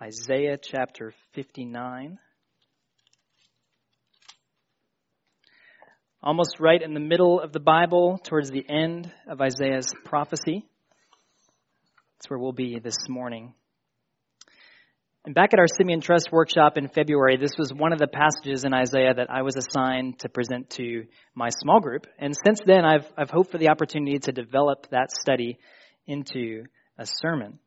Isaiah chapter 59. Almost right in the middle of the Bible, towards the end of Isaiah's prophecy. That's where we'll be this morning. And back at our Simeon Trust workshop in February, this was one of the passages in Isaiah that I was assigned to present to my small group. And since then, I've, I've hoped for the opportunity to develop that study into a sermon.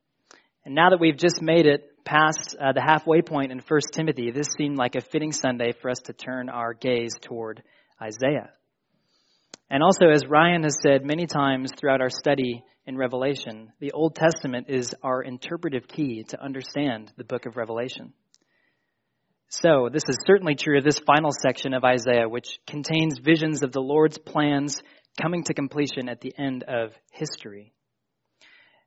And now that we've just made it past uh, the halfway point in 1 Timothy, this seemed like a fitting Sunday for us to turn our gaze toward Isaiah. And also, as Ryan has said many times throughout our study in Revelation, the Old Testament is our interpretive key to understand the book of Revelation. So, this is certainly true of this final section of Isaiah, which contains visions of the Lord's plans coming to completion at the end of history.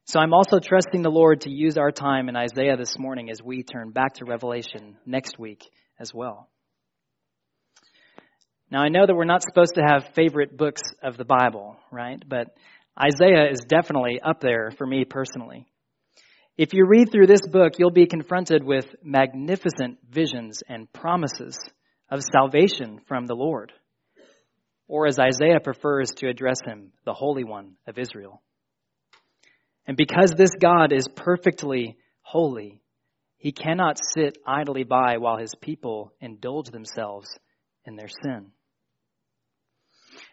So I'm also trusting the Lord to use our time in Isaiah this morning as we turn back to Revelation next week as well. Now I know that we're not supposed to have favorite books of the Bible, right? But Isaiah is definitely up there for me personally. If you read through this book, you'll be confronted with magnificent visions and promises of salvation from the Lord. Or as Isaiah prefers to address him, the Holy One of Israel. And because this God is perfectly holy, he cannot sit idly by while his people indulge themselves in their sin.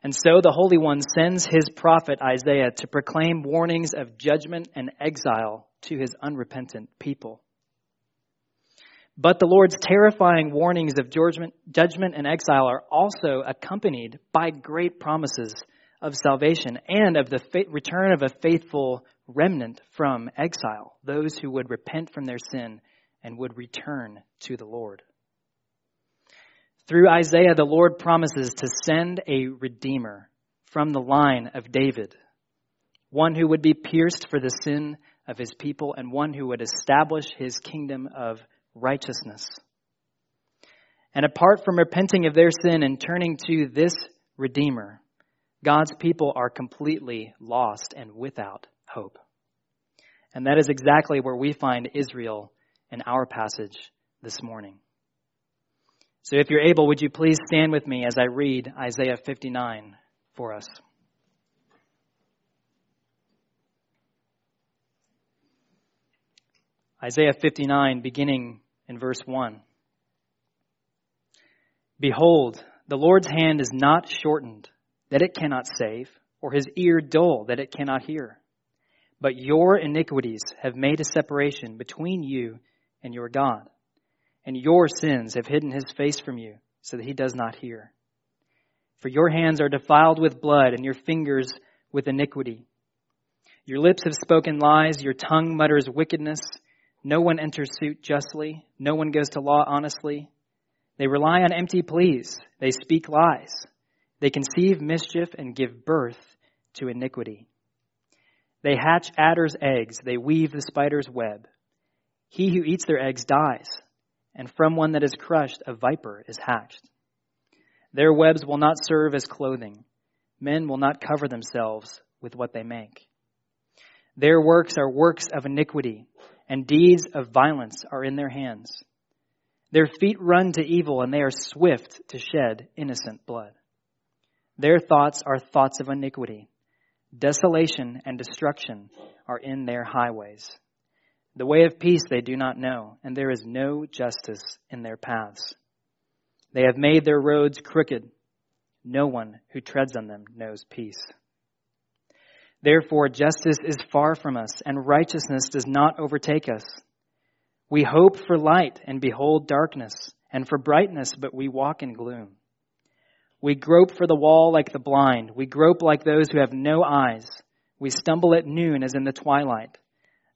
And so the Holy One sends his prophet Isaiah to proclaim warnings of judgment and exile to his unrepentant people. But the Lord's terrifying warnings of judgment, and exile are also accompanied by great promises of salvation and of the return of a faithful remnant from exile, those who would repent from their sin and would return to the Lord. Through Isaiah, the Lord promises to send a redeemer from the line of David, one who would be pierced for the sin of his people and one who would establish his kingdom of righteousness. And apart from repenting of their sin and turning to this Redeemer, God's people are completely lost and without hope. And that is exactly where we find Israel in our passage this morning. So if you're able, would you please stand with me as I read Isaiah 59 for us? Isaiah 59, beginning in verse 1. Behold, the Lord's hand is not shortened, that it cannot save, or his ear dull, that it cannot hear. But your iniquities have made a separation between you and your God, and your sins have hidden his face from you, so that he does not hear. For your hands are defiled with blood, and your fingers with iniquity. Your lips have spoken lies, your tongue mutters wickedness. No one enters suit justly, no one goes to law honestly. They rely on empty pleas, they speak lies. They conceive mischief and give birth to iniquity. They hatch adder's eggs, they weave the spider's web. He who eats their eggs dies, and from one that is crushed, a viper is hatched. Their webs will not serve as clothing. Men will not cover themselves with what they make. Their works are works of iniquity, and deeds of violence are in their hands. Their feet run to evil, and they are swift to shed innocent blood. Their thoughts are thoughts of iniquity Desolation and destruction are in their highways. The way of peace they do not know, and there is no justice in their paths. They have made their roads crooked. No one who treads on them knows peace. Therefore, justice is far from us, and righteousness does not overtake us. We hope for light and behold darkness, and for brightness, but we walk in gloom. We grope for the wall like the blind. We grope like those who have no eyes. We stumble at noon as in the twilight.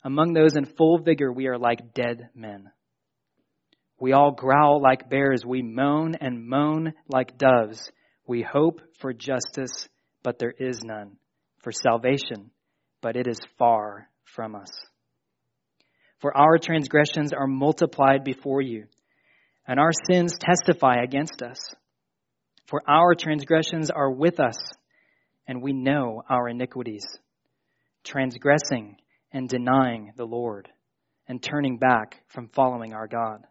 Among those in full vigor, we are like dead men. We all growl like bears. We moan and moan like doves. We hope for justice, but there is none. For salvation, but it is far from us. For our transgressions are multiplied before you, and our sins testify against us. For our transgressions are with us, and we know our iniquities, transgressing and denying the Lord, and turning back from following our God.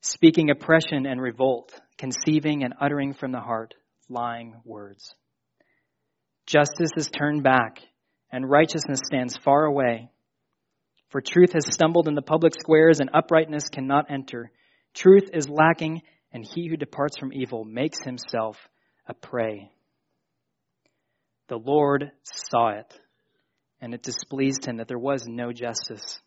Speaking oppression and revolt, conceiving and uttering from the heart lying words. Justice is turned back, and righteousness stands far away. For truth has stumbled in the public squares, and uprightness cannot enter. Truth is lacking, and he who departs from evil makes himself a prey. The Lord saw it, and it displeased him that there was no justice.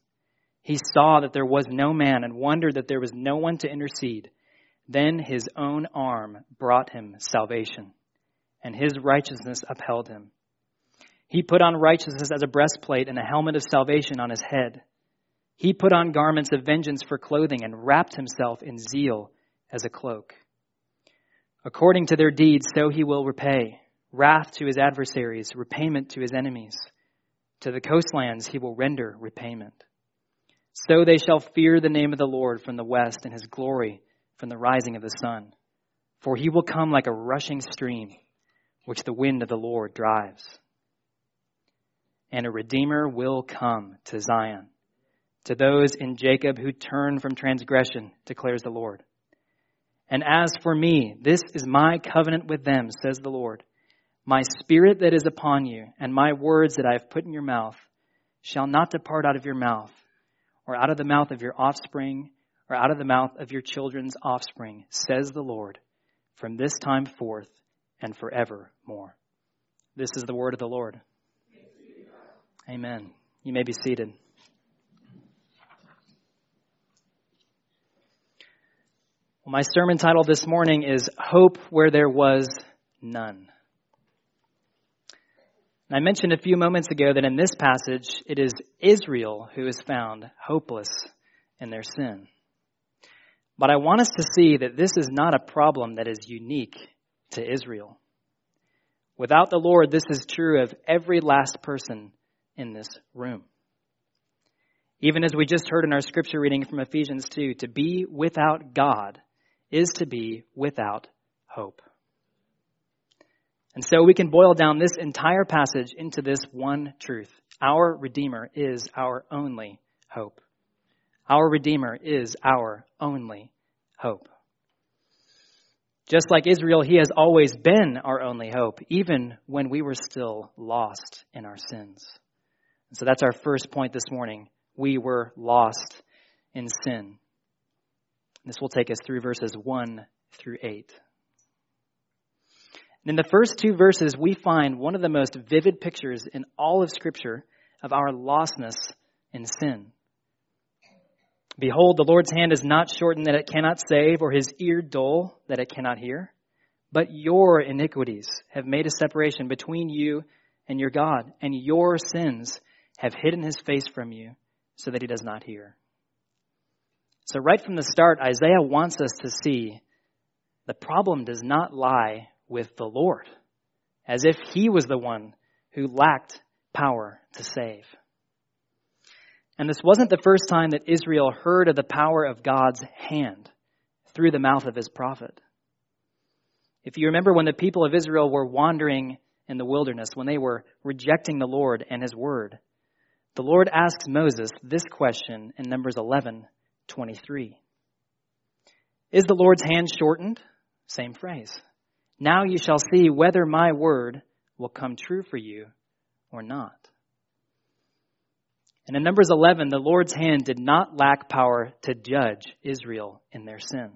He saw that there was no man and wondered that there was no one to intercede. Then his own arm brought him salvation, and his righteousness upheld him. He put on righteousness as a breastplate and a helmet of salvation on his head. He put on garments of vengeance for clothing and wrapped himself in zeal as a cloak. According to their deeds, so he will repay wrath to his adversaries, repayment to his enemies. To the coastlands he will render repayment. So they shall fear the name of the Lord from the west and his glory from the rising of the sun. For he will come like a rushing stream, which the wind of the Lord drives. And a Redeemer will come to Zion, to those in Jacob who turn from transgression, declares the Lord. And as for me, this is my covenant with them, says the Lord. My spirit that is upon you, and my words that I have put in your mouth, shall not depart out of your mouth, or out of the mouth of your offspring, or out of the mouth of your children's offspring, says the Lord, from this time forth and forevermore. This is the word of the Lord. Amen. You may be seated. My sermon title this morning is Hope Where There Was None. And I mentioned a few moments ago that in this passage, it is Israel who is found hopeless in their sin. But I want us to see that this is not a problem that is unique to Israel. Without the Lord, this is true of every last person in this room. Even as we just heard in our scripture reading from Ephesians 2, to be without God is to be without hope. And so we can boil down this entire passage into this one truth. Our Redeemer is our only hope. Our Redeemer is our only hope. Just like Israel, he has always been our only hope, even when we were still lost in our sins. And so that's our first point this morning. We were lost in sin. This will take us through verses 1 through 8. And In the first two verses, we find one of the most vivid pictures in all of Scripture of our lostness in sin. Behold, the Lord's hand is not shortened that it cannot save, or his ear dull that it cannot hear. But your iniquities have made a separation between you and your God, and your sins have hidden his face from you so that he does not hear. So, right from the start, Isaiah wants us to see the problem does not lie with the Lord, as if he was the one who lacked power to save. And this wasn't the first time that Israel heard of the power of God's hand through the mouth of his prophet. If you remember when the people of Israel were wandering in the wilderness, when they were rejecting the Lord and his word, the Lord asks Moses this question in Numbers 11 23. Is the Lord's hand shortened? Same phrase. Now you shall see whether my word will come true for you or not. And in Numbers 11, the Lord's hand did not lack power to judge Israel in their sin.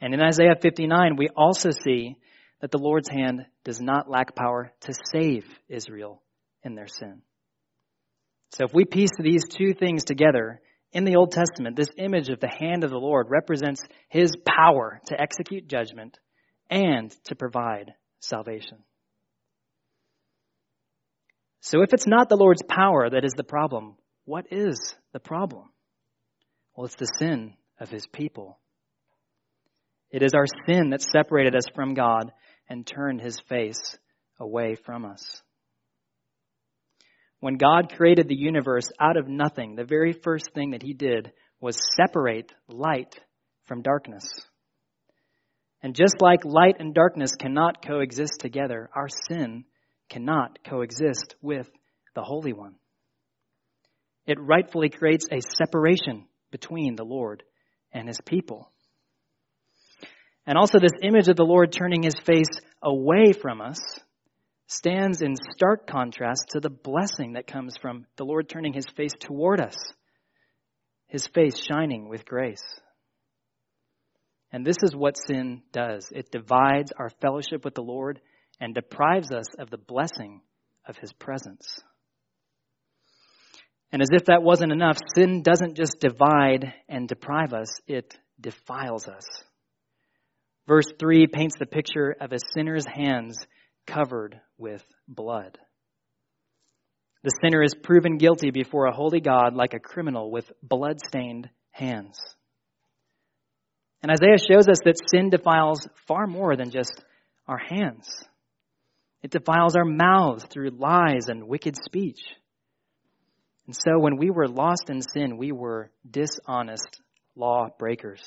And in Isaiah 59, we also see that the Lord's hand does not lack power to save Israel in their sin. So if we piece these two things together, in the Old Testament, this image of the hand of the Lord represents his power to execute judgment and to provide salvation. So if it's not the Lord's power that is the problem, what is the problem? Well, it's the sin of his people. It is our sin that separated us from God and turned his face away from us. When God created the universe out of nothing, the very first thing that he did was separate light from darkness. And just like light and darkness cannot coexist together, our sin cannot coexist with the Holy One. It rightfully creates a separation between the Lord and his people. And also, this image of the Lord turning his face away from us stands in stark contrast to the blessing that comes from the Lord turning his face toward us, his face shining with grace. And this is what sin does it divides our fellowship with the Lord and deprives us of the blessing of his presence. And as if that wasn't enough, sin doesn't just divide and deprive us, it defiles us. Verse 3 paints the picture of a sinner's hands covered with blood. The sinner is proven guilty before a holy God like a criminal with blood stained hands. And Isaiah shows us that sin defiles far more than just our hands. It defiles our mouths through lies and wicked speech. And so when we were lost in sin, we were dishonest law breakers.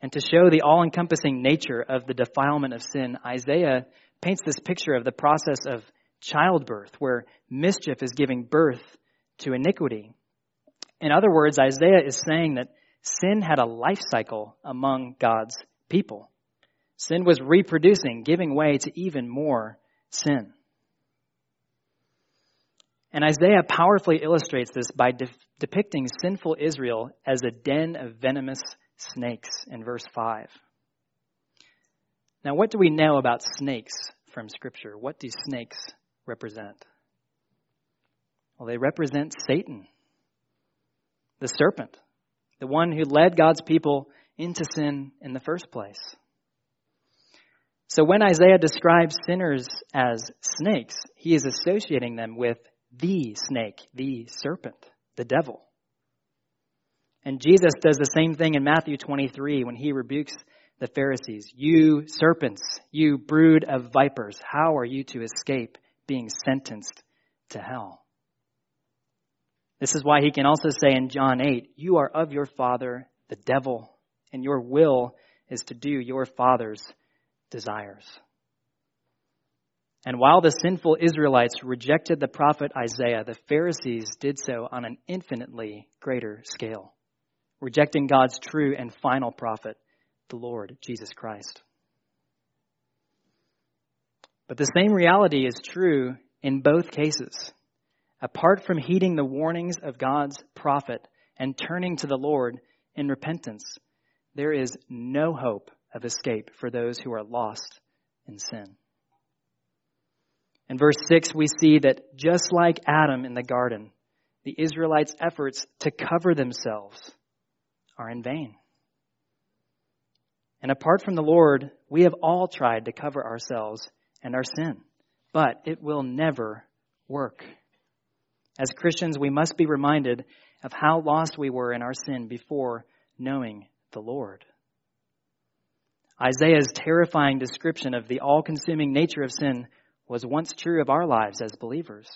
And to show the all encompassing nature of the defilement of sin, Isaiah paints this picture of the process of childbirth, where mischief is giving birth to iniquity. In other words, Isaiah is saying that sin had a life cycle among God's people. Sin was reproducing, giving way to even more sin. And Isaiah powerfully illustrates this by de- depicting sinful Israel as a den of venomous snakes in verse 5. Now, what do we know about snakes from Scripture? What do snakes represent? Well, they represent Satan, the serpent, the one who led God's people into sin in the first place. So when Isaiah describes sinners as snakes, he is associating them with the snake, the serpent, the devil. And Jesus does the same thing in Matthew 23 when he rebukes the Pharisees. You serpents, you brood of vipers, how are you to escape being sentenced to hell? This is why he can also say in John 8, You are of your father, the devil, and your will is to do your father's desires. And while the sinful Israelites rejected the prophet Isaiah, the Pharisees did so on an infinitely greater scale rejecting God's true and final prophet, the Lord Jesus Christ. But the same reality is true in both cases. Apart from heeding the warnings of God's prophet and turning to the Lord in repentance, there is no hope of escape for those who are lost in sin. In verse 6, we see that just like Adam in the garden, the Israelites' efforts to cover themselves are in vain. And apart from the Lord, we have all tried to cover ourselves and our sin, but it will never work. As Christians, we must be reminded of how lost we were in our sin before knowing the Lord. Isaiah's terrifying description of the all consuming nature of sin was once true of our lives as believers.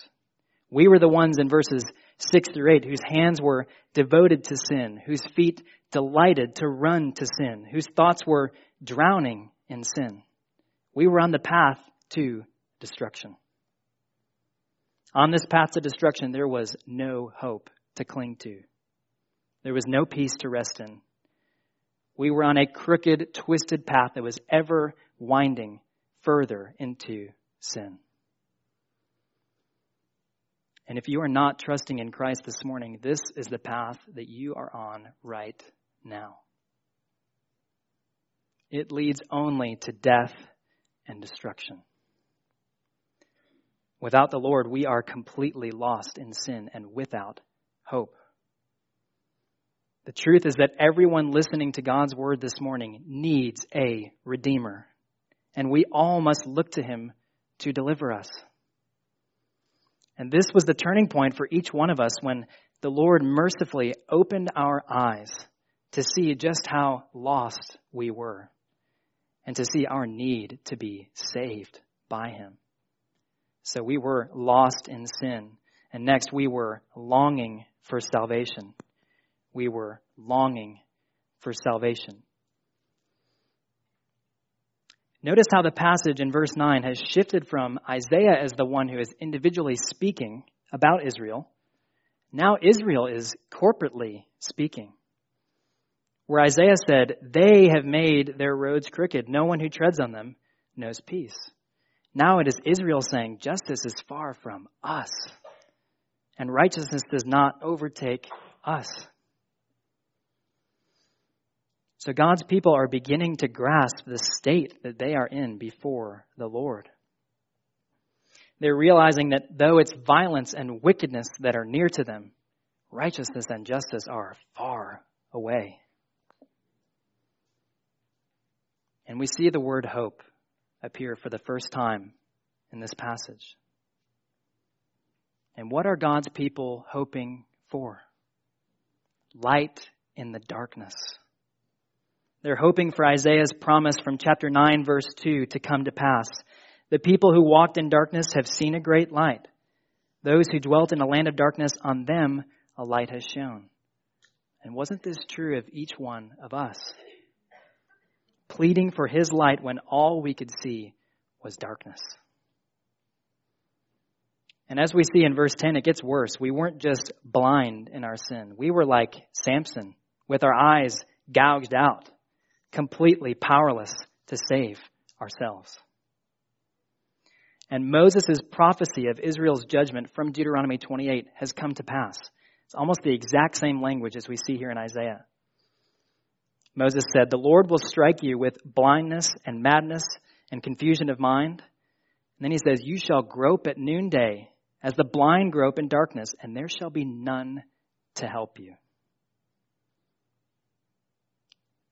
We were the ones in verses 6 through 8 whose hands were devoted to sin, whose feet delighted to run to sin, whose thoughts were drowning in sin. We were on the path to destruction. On this path to destruction, there was no hope to cling to. There was no peace to rest in. We were on a crooked, twisted path that was ever winding further into sin. And if you are not trusting in Christ this morning, this is the path that you are on right now. It leads only to death and destruction. Without the Lord, we are completely lost in sin and without hope. The truth is that everyone listening to God's word this morning needs a Redeemer, and we all must look to him to deliver us. And this was the turning point for each one of us when the Lord mercifully opened our eyes to see just how lost we were and to see our need to be saved by Him. So we were lost in sin. And next, we were longing for salvation. We were longing for salvation. Notice how the passage in verse 9 has shifted from Isaiah as the one who is individually speaking about Israel Now Israel is corporately speaking. Where Isaiah said, They have made their roads crooked. No one who treads on them knows peace. Now it is Israel saying, Justice is far from us, and righteousness does not overtake us. So God's people are beginning to grasp the state that they are in before the Lord. They're realizing that though it's violence and wickedness that are near to them, righteousness and justice are far away. And we see the word hope appear for the first time in this passage. And what are God's people hoping for? Light in the darkness. They're hoping for Isaiah's promise from chapter 9, verse 2 to come to pass. The people who walked in darkness have seen a great light. Those who dwelt in a land of darkness, on them a light has shone. And wasn't this true of each one of us? pleading for his light when all we could see was darkness. And as we see in verse 10, it gets worse. We weren't just blind in our sin. We were like Samson, with our eyes gouged out, completely powerless to save ourselves. And Moses' prophecy of Israel's judgment from Deuteronomy 28 has come to pass. It's almost the exact same language as we see here in Isaiah. Moses said, The Lord will strike you with blindness and madness and confusion of mind. And then he says, You shall grope at noonday as the blind grope in darkness, and there shall be none to help you.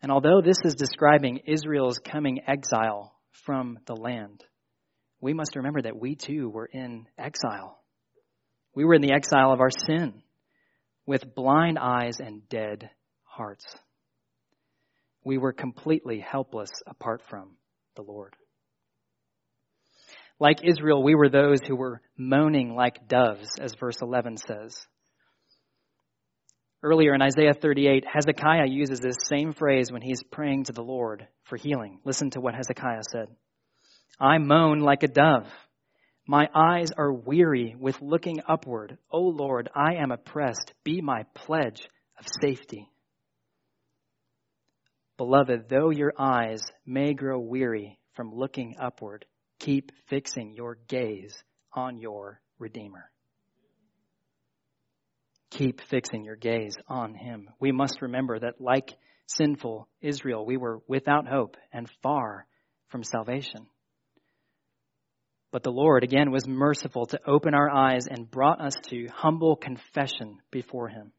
And although this is describing Israel's coming exile from the land, we must remember that we too were in exile. We were in the exile of our sin with blind eyes and dead hearts we were completely helpless apart from the Lord. Like Israel, we were those who were moaning like doves, as verse 11 says. Earlier in Isaiah 38, Hezekiah uses this same phrase when he's praying to the Lord for healing. Listen to what Hezekiah said I moan like a dove. My eyes are weary with looking upward. O Lord, I am oppressed. Be my pledge of safety. Beloved, though your eyes may grow weary from looking upward, keep fixing your gaze on your Redeemer. Keep fixing your gaze on Him. We must remember that, like sinful Israel, we were without hope and far from salvation. But the Lord, again, was merciful to open our eyes and brought us to humble confession before Him.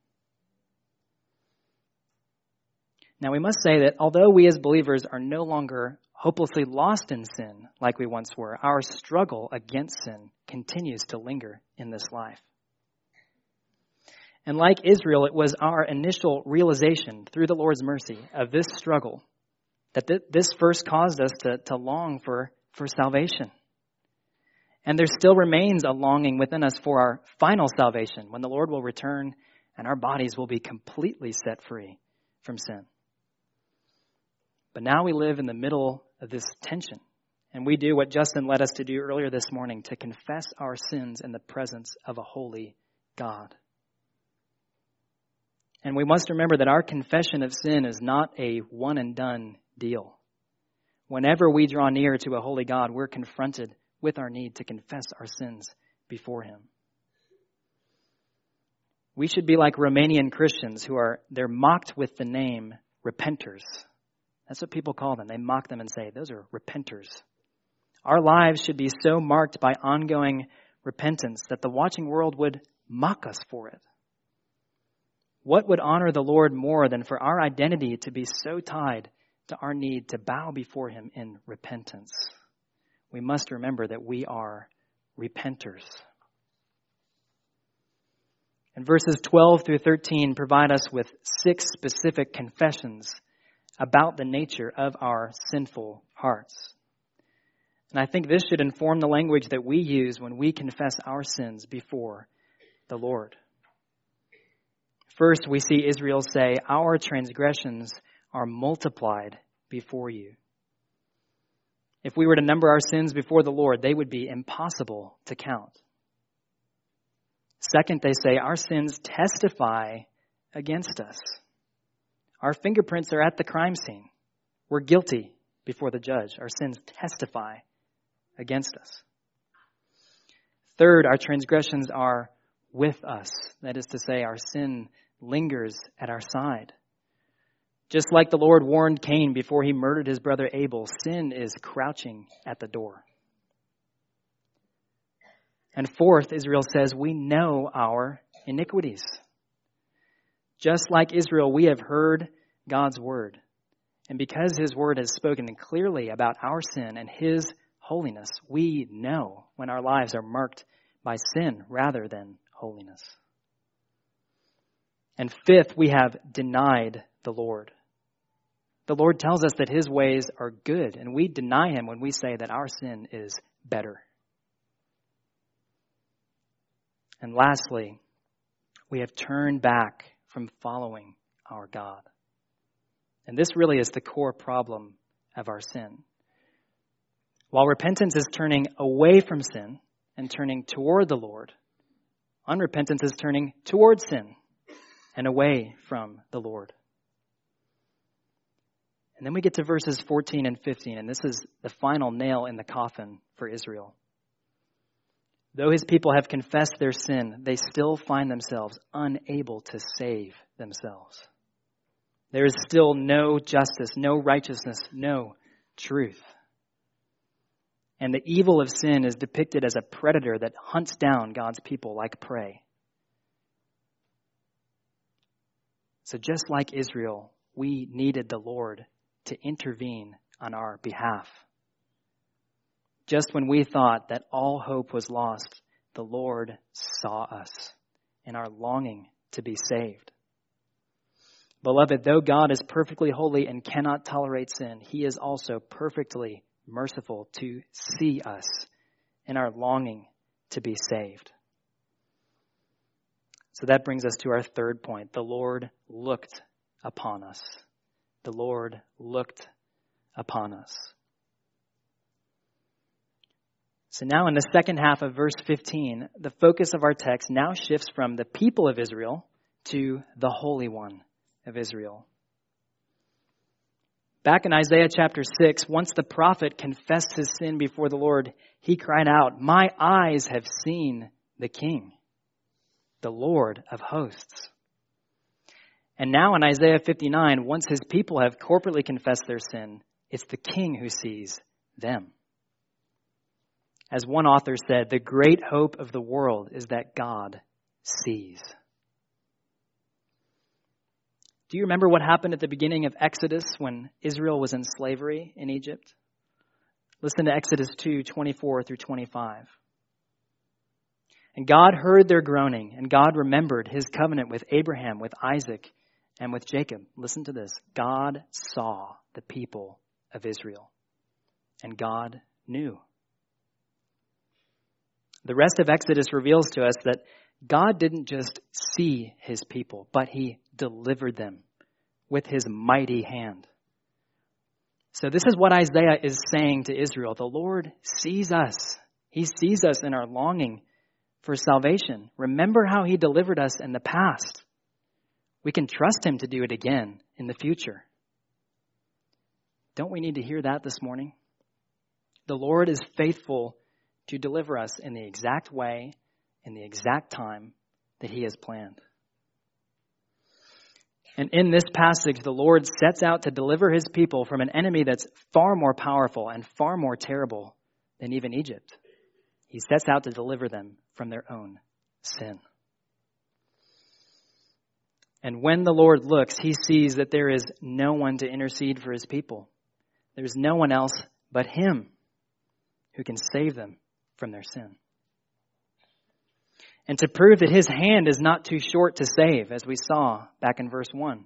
Now, we must say that although we as believers are no longer hopelessly lost in sin like we once were, our struggle against sin continues to linger in this life. And like Israel, it was our initial realization through the Lord's mercy of this struggle that th- this first caused us to, to long for, for salvation. And there still remains a longing within us for our final salvation when the Lord will return and our bodies will be completely set free from sin. But now we live in the middle of this tension. And we do what Justin led us to do earlier this morning to confess our sins in the presence of a holy God. And we must remember that our confession of sin is not a one and done deal. Whenever we draw near to a holy God, we're confronted with our need to confess our sins before Him. We should be like Romanian Christians who are, they're mocked with the name repenters. That's what people call them. They mock them and say, those are repenters. Our lives should be so marked by ongoing repentance that the watching world would mock us for it. What would honor the Lord more than for our identity to be so tied to our need to bow before Him in repentance? We must remember that we are repenters. And verses 12 through 13 provide us with six specific confessions about the nature of our sinful hearts. And I think this should inform the language that we use when we confess our sins before the Lord. First, we see Israel say, Our transgressions are multiplied before you. If we were to number our sins before the Lord, they would be impossible to count. Second, they say our sins testify against us. Our fingerprints are at the crime scene. We're guilty before the judge. Our sins testify against us. Third, our transgressions are with us. That is to say, our sin lingers at our side. Just like the Lord warned Cain before he murdered his brother Abel, sin is crouching at the door. And fourth, Israel says, we know our iniquities. Just like Israel, we have heard God's word. And because his word has spoken clearly about our sin and his holiness, we know when our lives are marked by sin rather than holiness. And fifth, we have denied the Lord. The Lord tells us that his ways are good, and we deny him when we say that our sin is better. And lastly, we have turned back from following our God. And this really is the core problem of our sin. While repentance is turning away from sin and turning toward the Lord, unrepentance is turning toward sin and away from the Lord. And then we get to verses 14 and 15, and this is the final nail in the coffin for Israel. Though his people have confessed their sin, they still find themselves unable to save themselves. There is still no justice, no righteousness, no truth. And the evil of sin is depicted as a predator that hunts down God's people like prey. So, just like Israel, we needed the Lord to intervene on our behalf. Just when we thought that all hope was lost, the Lord saw us in our longing to be saved. Beloved, though God is perfectly holy and cannot tolerate sin, he is also perfectly merciful to see us in our longing to be saved. So that brings us to our third point. The Lord looked upon us. The Lord looked upon us. So now in the second half of verse 15, the focus of our text now shifts from the people of Israel to the Holy One of Israel. Back in Isaiah chapter 6, once the prophet confessed his sin before the Lord, he cried out, My eyes have seen the King, the Lord of hosts. And now in Isaiah 59, once his people have corporately confessed their sin, it's the King who sees them. As one author said, the great hope of the world is that God sees. Do you remember what happened at the beginning of Exodus when Israel was in slavery in Egypt? Listen to Exodus 2 24 through 25. And God heard their groaning, and God remembered his covenant with Abraham, with Isaac, and with Jacob. Listen to this God saw the people of Israel, and God knew. The rest of Exodus reveals to us that God didn't just see his people, but he delivered them with his mighty hand. So, this is what Isaiah is saying to Israel. The Lord sees us, he sees us in our longing for salvation. Remember how he delivered us in the past. We can trust him to do it again in the future. Don't we need to hear that this morning? The Lord is faithful to deliver us in the exact way, in the exact time that He has planned. And in this passage, the Lord sets out to deliver His people from an enemy that's far more powerful and far more terrible than even Egypt. He sets out to deliver them from their own sin. And when the Lord looks, he sees that there is no one to intercede for his people. There's no one else but him who can save them from their sin. And to prove that his hand is not too short to save, as we saw back in verse 1,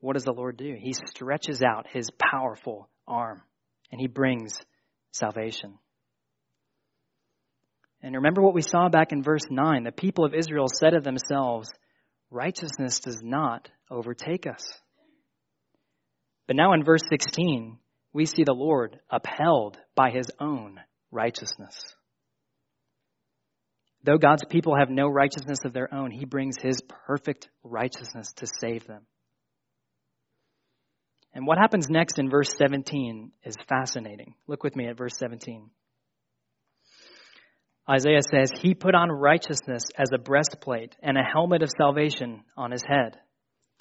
what does the Lord do? He stretches out his powerful arm and he brings salvation. And remember what we saw back in verse 9. The people of Israel said of themselves, Righteousness does not overtake us. But now in verse 16, we see the Lord upheld by his own righteousness. Though God's people have no righteousness of their own, he brings his perfect righteousness to save them. And what happens next in verse 17 is fascinating. Look with me at verse 17. Isaiah says, He put on righteousness as a breastplate and a helmet of salvation on his head.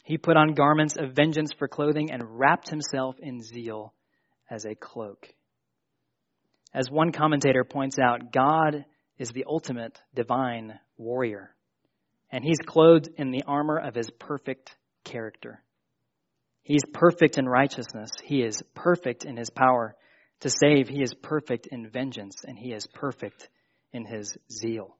He put on garments of vengeance for clothing and wrapped himself in zeal as a cloak. As one commentator points out, God is the ultimate divine warrior, and he's clothed in the armor of his perfect character. He's perfect in righteousness. He is perfect in his power to save. He is perfect in vengeance, and he is perfect in his zeal.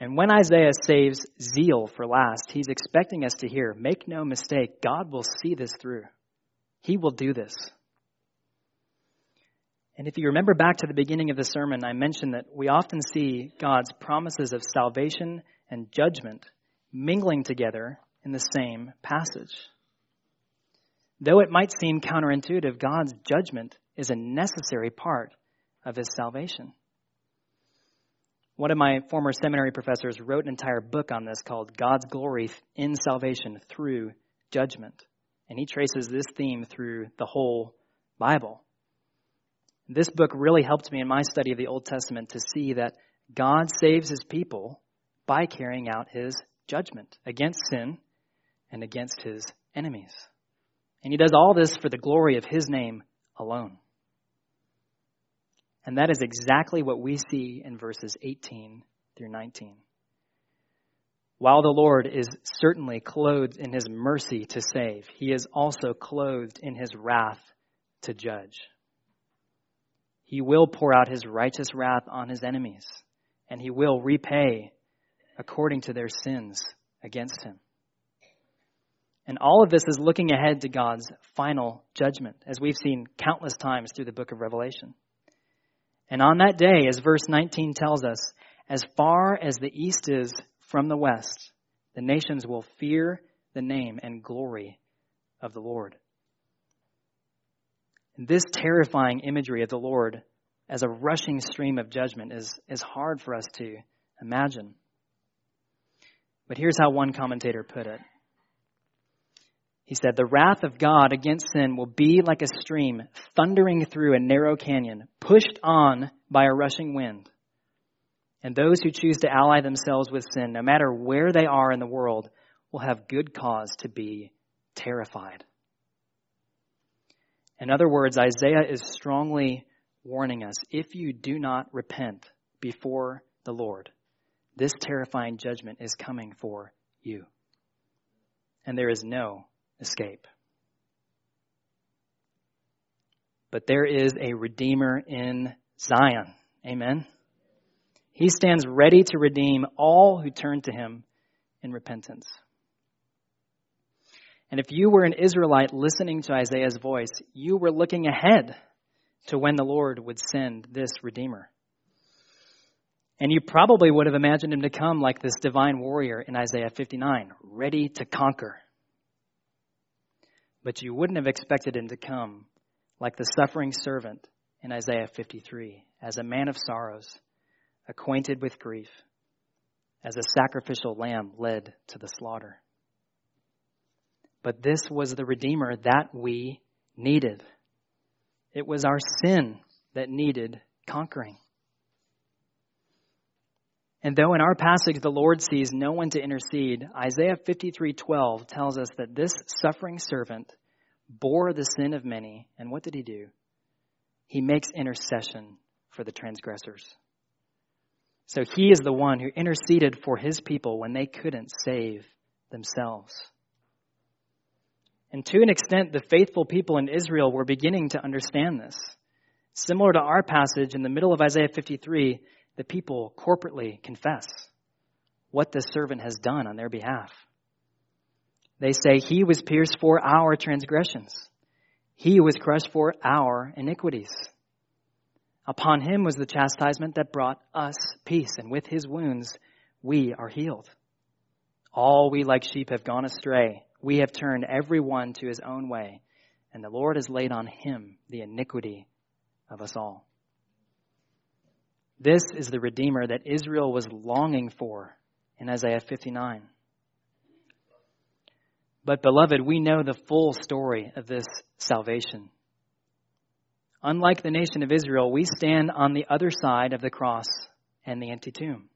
And when Isaiah saves zeal for last, he's expecting us to hear make no mistake, God will see this through. He will do this. And if you remember back to the beginning of the sermon, I mentioned that we often see God's promises of salvation and judgment mingling together in the same passage. Though it might seem counterintuitive, God's judgment is a necessary part of his salvation. One of my former seminary professors wrote an entire book on this called God's Glory in Salvation Through Judgment. And he traces this theme through the whole Bible. This book really helped me in my study of the Old Testament to see that God saves his people by carrying out his judgment against sin and against his enemies. And he does all this for the glory of his name alone. And that is exactly what we see in verses 18 through 19. While the Lord is certainly clothed in his mercy to save, he is also clothed in his wrath to judge. He will pour out his righteous wrath on his enemies, and he will repay according to their sins against him. And all of this is looking ahead to God's final judgment, as we've seen countless times through the book of Revelation. And on that day, as verse 19 tells us, as far as the east is from the west, the nations will fear the name and glory of the Lord. This terrifying imagery of the Lord as a rushing stream of judgment is, is hard for us to imagine. But here's how one commentator put it. He said, The wrath of God against sin will be like a stream thundering through a narrow canyon, pushed on by a rushing wind. And those who choose to ally themselves with sin, no matter where they are in the world, will have good cause to be terrified. In other words, Isaiah is strongly warning us if you do not repent before the Lord, this terrifying judgment is coming for you. And there is no escape. But there is a Redeemer in Zion. Amen. He stands ready to redeem all who turn to him in repentance. And if you were an Israelite listening to Isaiah's voice, you were looking ahead to when the Lord would send this Redeemer. And you probably would have imagined him to come like this divine warrior in Isaiah 59, ready to conquer. But you wouldn't have expected him to come like the suffering servant in Isaiah 53, as a man of sorrows, acquainted with grief, as a sacrificial lamb led to the slaughter. But this was the Redeemer that we needed. It was our sin that needed conquering. And though in our passage the Lord sees no one to intercede, Isaiah 53:12 tells us that this suffering servant bore the sin of many, and what did he do? He makes intercession for the transgressors. So he is the one who interceded for his people when they couldn't save themselves. And to an extent, the faithful people in Israel were beginning to understand this. Similar to our passage in the middle of Isaiah 53, the people corporately confess what the servant has done on their behalf. They say, He was pierced for our transgressions, He was crushed for our iniquities. Upon Him was the chastisement that brought us peace, and with His wounds we are healed. All we like sheep have gone astray. We have turned every one to his own way, and the Lord has laid on him the iniquity of us all. This is the Redeemer that Israel was longing for in Isaiah 59. But, beloved, we know the full story of this salvation. Unlike the nation of Israel, we stand on the other side of the cross and the empty tomb.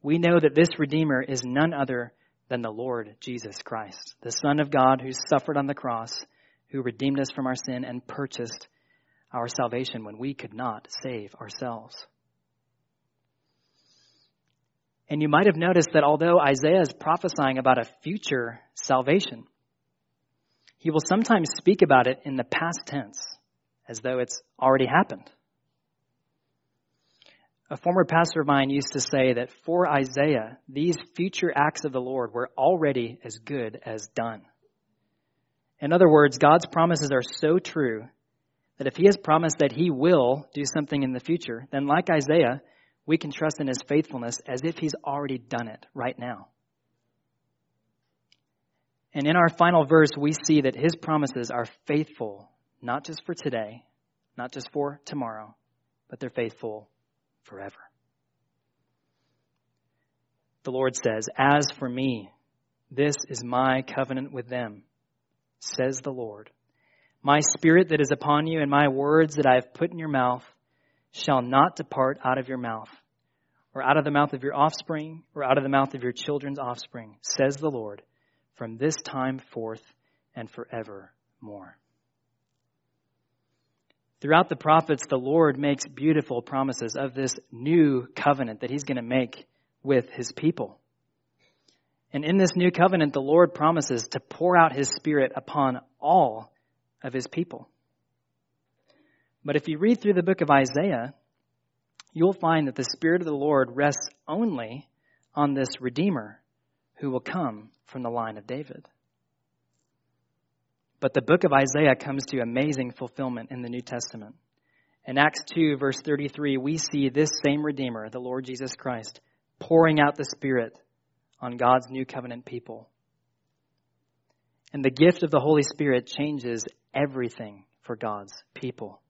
We know that this Redeemer is none other than the Lord Jesus Christ, the Son of God who suffered on the cross, who redeemed us from our sin and purchased our salvation when we could not save ourselves. And you might have noticed that although Isaiah is prophesying about a future salvation, he will sometimes speak about it in the past tense, as though it's already happened. A former pastor of mine used to say that for Isaiah, these future acts of the Lord were already as good as done. In other words, God's promises are so true that if he has promised that he will do something in the future, then like Isaiah, we can trust in his faithfulness as if he's already done it right now. And in our final verse, we see that his promises are faithful, not just for today, not just for tomorrow, but they're faithful forever. The Lord says, As for me, this is my covenant with them, says the Lord. My spirit that is upon you and my words that I have put in your mouth shall not depart out of your mouth, or out of the mouth of your offspring, or out of the mouth of your children's offspring, says the Lord, from this time forth and forevermore. Throughout the prophets, the Lord makes beautiful promises of this new covenant that he's going to make with his people. And in this new covenant, the Lord promises to pour out his Spirit upon all of his people. But if you read through the book of Isaiah, you'll find that the Spirit of the Lord rests only on this Redeemer who will come from the line of David. But the book of Isaiah comes to amazing fulfillment in the New Testament. In Acts 2, verse 33, we see this same Redeemer, the Lord Jesus Christ, pouring out the Spirit on God's new covenant people. And the gift of the Holy Spirit changes everything for God's people.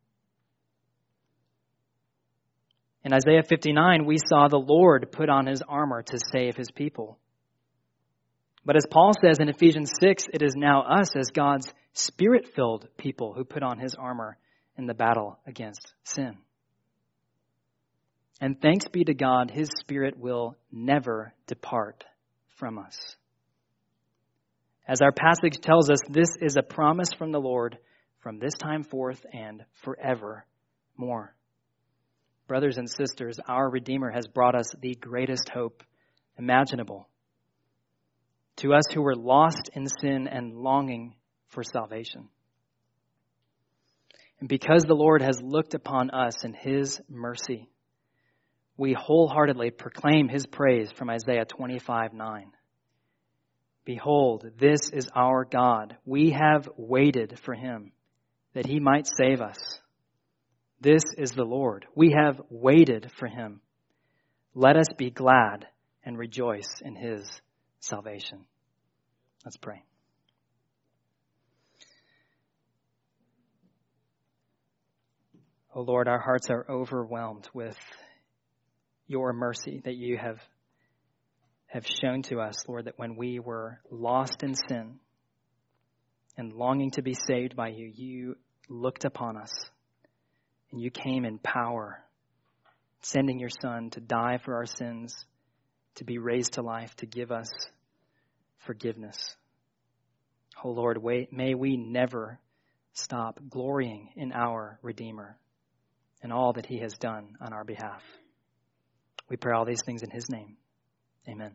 In Isaiah 59, we saw the Lord put on his armor to save his people. But as Paul says in Ephesians 6, it is now us as God's spirit filled people who put on his armor in the battle against sin. And thanks be to God, his spirit will never depart from us. As our passage tells us, this is a promise from the Lord from this time forth and forever more. Brothers and sisters, our Redeemer has brought us the greatest hope imaginable to us who were lost in sin and longing for salvation. And because the Lord has looked upon us in his mercy, we wholeheartedly proclaim his praise from Isaiah 25 9. Behold, this is our God. We have waited for him that he might save us. This is the Lord. We have waited for him. Let us be glad and rejoice in his salvation. Let's pray. Oh Lord, our hearts are overwhelmed with your mercy that you have, have shown to us, Lord, that when we were lost in sin and longing to be saved by you, you looked upon us and you came in power, sending your Son to die for our sins, to be raised to life, to give us forgiveness. Oh Lord, may we never stop glorying in our Redeemer and all that he has done on our behalf. We pray all these things in his name. Amen.